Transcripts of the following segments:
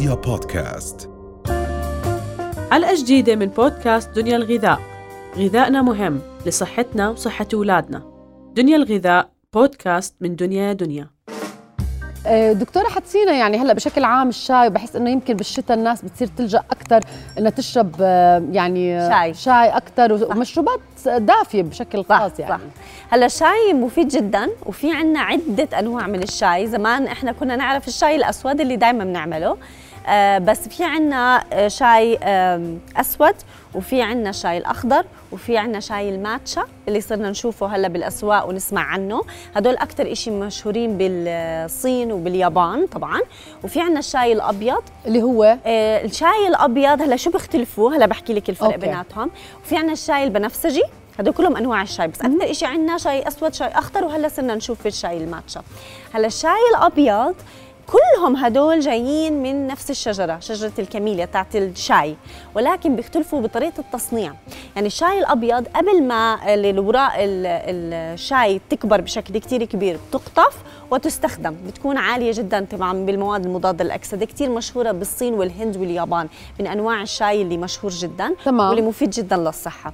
رؤيا بودكاست. حلقة جديدة من بودكاست دنيا الغذاء. غذائنا مهم لصحتنا وصحة أولادنا. دنيا الغذاء بودكاست من دنيا دنيا. آه، دكتورة حتسينا يعني هلأ بشكل عام الشاي بحس إنه يمكن بالشتاء الناس بتصير تلجأ أكثر إنها تشرب آه، يعني آه، شاي. شاي أكثر ومشروبات دافية بشكل خاص يعني. صح. هلأ الشاي مفيد جدا وفي عنا عدة أنواع من الشاي. زمان إحنا كنا نعرف الشاي الأسود اللي دائما بنعمله. بس في عنا آه شاي آه أسود وفي عنا شاي الأخضر وفي عنا شاي الماتشا اللي صرنا نشوفه هلا بالأسواق ونسمع عنه. هدول أكثر شيء مشهورين بالصين وباليابان طبعا. وفي عنا الشاي الأبيض. اللي هو؟ آه الشاي الأبيض هلا شو بيختلفوا؟ هلا بحكي لك الفرق أوكي. بيناتهم. وفي عنا الشاي البنفسجي. هدول كلهم أنواع الشاي بس أكثر شيء عندنا شاي أسود شاي أخضر وهلا صرنا نشوف الشاي الماتشا. هلا الشاي الأبيض كلهم هدول جايين من نفس الشجرة شجرة الكاميليا تاعت الشاي ولكن بيختلفوا بطريقة التصنيع يعني الشاي الأبيض قبل ما الاوراق ال- الشاي تكبر بشكل كتير كبير بتقطف وتستخدم بتكون عالية جدا طبعا بالمواد المضادة للأكسدة كتير مشهورة بالصين والهند واليابان من أنواع الشاي اللي مشهور جدا تمام. واللي مفيد جدا للصحة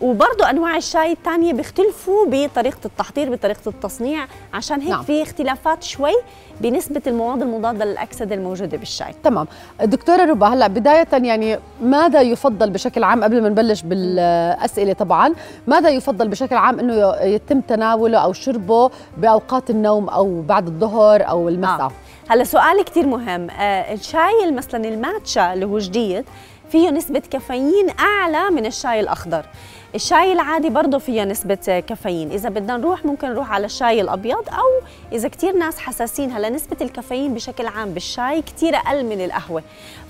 وبرضه أنواع الشاي الثانية بيختلفوا بطريقة التحضير بطريقة التصنيع عشان هيك نعم. نعم. في اختلافات شوي بنسبة المواد المضاده للأكسدة الموجودة بالشاي. تمام. دكتورة ربا هلا بداية يعني ماذا يفضل بشكل عام قبل ما نبلش بالأسئلة طبعا ماذا يفضل بشكل عام إنه يتم تناوله أو شربه بأوقات النوم أو بعد الظهر أو المساء؟ آه. هلا سؤال كتير مهم. آه الشاي مثلا الماتشا اللي هو جديد فيه نسبة كافيين أعلى من الشاي الأخضر. الشاي العادي برضه فيه نسبة كافيين. إذا بدنا نروح ممكن نروح على الشاي الأبيض أو إذا كتير ناس حساسين هلا نسبة الكافيين بشكل عام بالشاي كتير أقل من القهوة.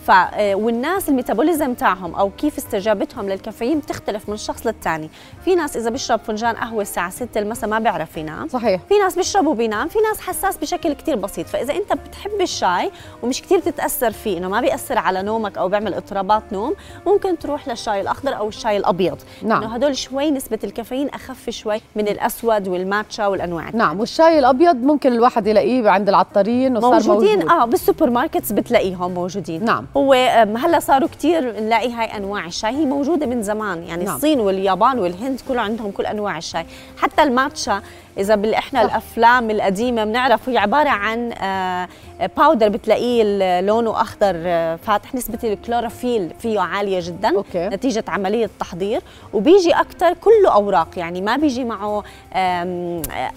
ف آه، والناس الميتابوليزم تاعهم أو كيف استجابتهم للكافيين بتختلف من شخص للتاني. في ناس إذا بيشرب فنجان قهوة الساعة 6 المساء ما بيعرف ينام. صحيح. في ناس بيشرب وبينام في ناس حساس بشكل كتير بسيط. فإذا أنت بتحب الشاي ومش كتير تتاثر فيه إنه ما بيأثر على نومك أو بيعمل اضطرابات نوم ممكن تروح للشاي الأخضر أو الشاي الأبيض نعم. إنه هدول شوي نسبة الكافيين أخف شوي من الأسود والماتشا والأنواع نعم والشاي الأبيض ممكن الواحد يلاقيه عند العطارين وصار موجودين موجود. آه بال supermarkets بتلاقيهم موجودين نعم. هو هلا صاروا كتير نلاقي هاي أنواع الشاي هي موجودة من زمان يعني نعم. الصين واليابان والهند كله عندهم كل أنواع الشاي حتى الماتشا إذا بال إحنا. الأفلام القديمة بنعرف هي عبارة عن آه، powder بتلاقيه لونه أخضر آه، فاتح نسبة الكلوروفيل فيه عالية جدا أوكي. نتيجة عملية تحضير وبيجي أكثر كله أوراق يعني ما بيجي معه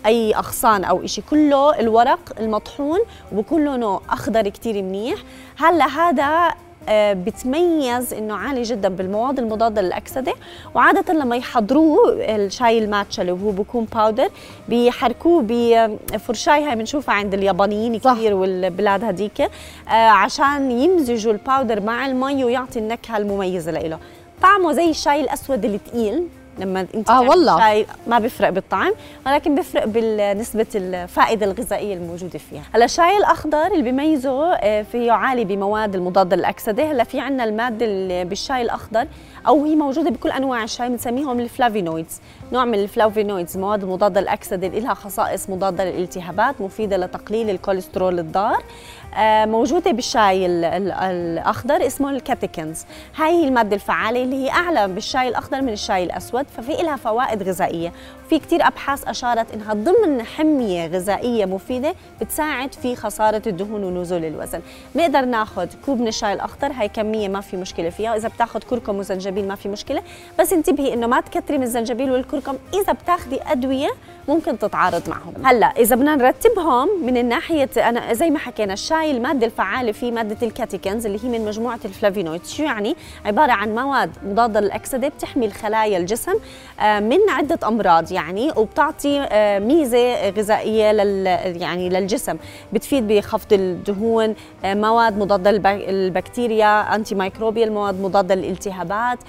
أي أغصان أو شيء كله الورق المطحون وبكون لونه أخضر كتير منيح هلأ هذا بتميز إنه عالي جدا بالمواد المضادة للأكسدة وعادة لما يحضروه الشاي الماتشا اللي هو بيكون powder بيحركوه بفرشاي هاي بنشوفها عند اليابانيين صح. كثير والبلاد هذيك آه، عشان يمزجوا ال powder مع المي ويعطي النكهة المميزة له طعمه زي الشاي الأسود اللي تقيل لما انت تعمل والله. شاي ما بيفرق بالطعم ولكن بيفرق بالنسبة الفائده الغذائية الموجودة فيها. هلا الشاي الأخضر اللي بيميزه آه، فيه عالي بمواد المضاده للاكسده هلا في عندنا المادة اللي بالشاي الأخضر أو هي موجودة بكل أنواع الشاي بنسميهم ال flavonoids. نوع من ال flavonoids مواد المضاده للاكسده اللي لها خصائص مضادة للالتهابات مفيدة لتقليل الكوليسترول الضار. موجودة بالشاي ال- ال- الأخضر اسمه ال catechins هاي هي المادة الفعالة اللي هي أعلى بالشاي الأخضر من الشاي الأسود ففي لها فوائد غذائية. في كتير أبحاث أشارت إنها ضمن حمية غذائية مفيدة بتساعد في خسارة الدهون ونزول الوزن. بنقدر ناخذ كوب من الشاي الأخضر هاي كمية ما في مشكلة فيها وإذا بتاخذ كركم وزنجبيل ما في مشكلة. بس انتبهي إنه ما تكتري من الزنجبيل والكركم إذا بتاخذي أدوية ممكن تتعارض معهم. هلأ إذا بدنا نرتبهم من الناحية أنا زي ما حكينا الشاي المادة الفعالة فيه مادة ال catechins اللي هي من مجموعة الفلافينويد. شو يعني؟ عبارة عن مواد مضادة للأكسدة بتحمي الخلايا الجسم آه، من عدة أمراض يعني وبتعطي آه، ميزة غذائية لل يعني للجسم. بتفيد بخفض الدهون آه، مواد مضادة للب- للبكتيريا antimicrobial مواد مضادة للالتهابات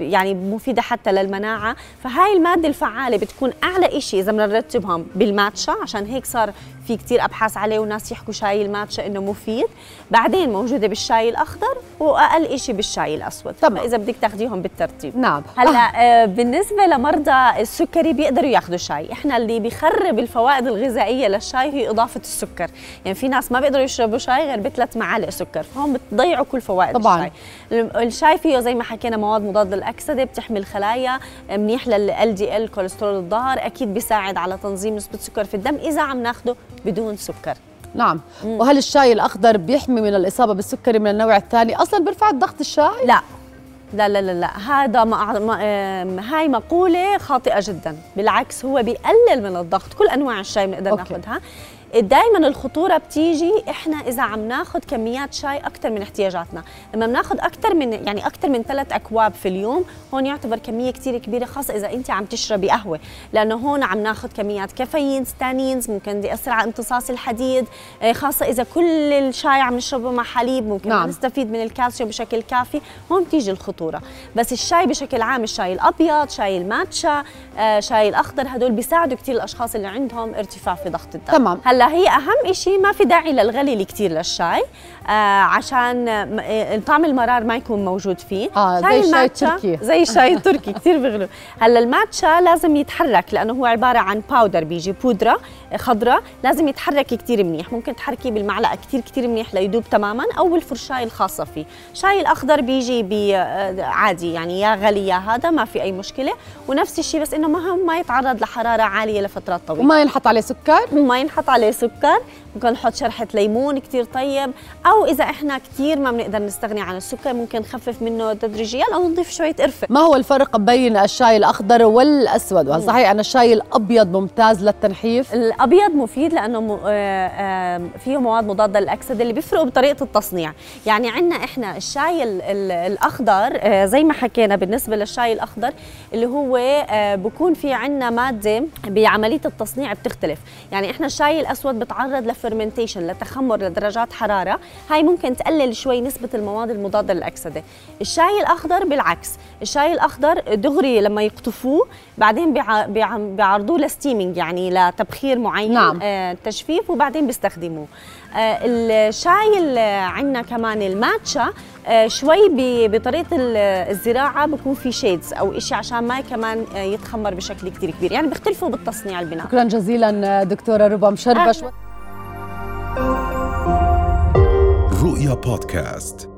يعني مفيدة حتى للمناعة. فهاي المادة الفعالة بتكون أعلى شيء إذا بدنا نرتبهم بالماتشا عشان هيك صار في كتير أبحاث عليه وناس يحكوا شاي الماتشا إنه مفيد. بعدين موجودة بالشاي الأخضر وأقل شيء بالشاي الأسود. تمام. فإذا بدك تاخديهم بالترتيب. نعم. هلأ آه، بالنسبة لمرضى السكري بيقدروا ياخذوا شاي. إحنا اللي بيخرب الفوائد الغذائية للشاي هي إضافة السكر. يعني في ناس ما بيقدروا يشربوا شاي غير بثلاث معالق سكر فهم بتضيعوا كل فوائد طبعاً. الشاي. الشاي فيه زي ما حكينا مواد مضادة للأكسدة بتحمي الخلايا منيح لل دي ال كوليسترول الظهر أكيد بيساعد على تنظيم نسبة السكر في الدم. إذا عم ناخده بدون سكر. نعم. وهل الشاي الأخضر بيحمي من الإصابة بالسكري من النوع الثاني؟ أصلا بيرفع الضغط الشاي؟ لا. لا لا لا لا. هذا ما ما هاي مقولة خاطئة جدا. بالعكس هو بيقلل من الضغط. كل أنواع الشاي بنقدر. ناخذها دائما الخطورة بتيجي إحنا إذا عم ناخذ كميات شاي أكثر من احتياجاتنا، لما بناخذ أكثر من يعني أكثر من ثلاث أكواب في اليوم، هون يعتبر كمية كثير كبيرة خاصة إذا أنت عم تشربي قهوة، لأنه هون عم ناخذ كميات كافيين، tannins، ممكن يأثر على امتصاص الحديد، آه، خاصة إذا كل الشاي عم نشربه مع حليب ممكن نعم. نستفيد من الكالسيوم بشكل كافي. هون بتيجي الخطورة. بس الشاي بشكل عام الشاي الأبيض شاي الماتشا آه، شاي الأخضر هدول بيساعدوا كثير الأشخاص اللي عندهم ارتفاع في ضغط الدم. تمام. هلا هي أهم شيء ما في داعي للغلي الكثير للشاي آه عشان آه، طعم المرار ما يكون موجود فيه. آه، زي الشاي التركي. زي الشاي التركي كثير بيغلوا هلا الماتشا لازم يتحرك لأنه هو عبارة عن powder بيجي بودره خضراء لازم يتحرك كثير منيح. ممكن تحركيه بالمعلقة كثير كثير منيح ليدوب تماما أو بالفرشايه الخاصة فيه. الشاي الأخضر بيجي بي آه، عادي يعني يا غلي يا هذا ما في أي مشكلة. ونفس الشيء بس إنه مهم ما يتعرض لحرارة عالية لفترات طويلة. وما ينحط عليه سكر. ما ينحط عليه سكر ممكن نحط شرحة ليمون كتير طيب أو إذا إحنا كتير ما بنقدر نستغني عن السكر ممكن نخفف منه تدريجيا أو نضيف شوية قرفة. ما هو الفرق بين الشاي الأخضر والأسود؟ وهل صحيح ان الشاي الأبيض ممتاز للتنحيف. الأبيض مفيد لأنه م- آه، آه، فيه مواد مضادة للأكسدة اللي بيفرقوا بطريقة التصنيع. يعني عندنا إحنا الشاي ال- ال- الأخضر آه، زي ما حكينا بالنسبة للشاي الأخضر اللي هو بكون في عندنا مادة بعملية التصنيع بتختلف. يعني إحنا الشاي الأسود بتعرض ل fermentation لتخمر لدرجات حرارة. هاي ممكن تقلل شوي نسبة المواد المضادة للأكسدة. الشاي الأخضر بالعكس الشاي الأخضر دغري لما يقطفوه بعدين بيع- بيع- بيعرضوه ل steaming يعني لتبخير معين نعم. آه تجفيف وبعدين بيستخدموه. آه الشاي اللي عندنا كمان الماتشا شوي ب- بطريقة ال- الزراعة بكون في shades أو إشي عشان ما كمان آه يتخمر بشكل كتير كبير. يعني بيختلفوا بالتصنيع البناء. شكرا جزيلا دكتورة ربا. شوي رؤيا بودكاست.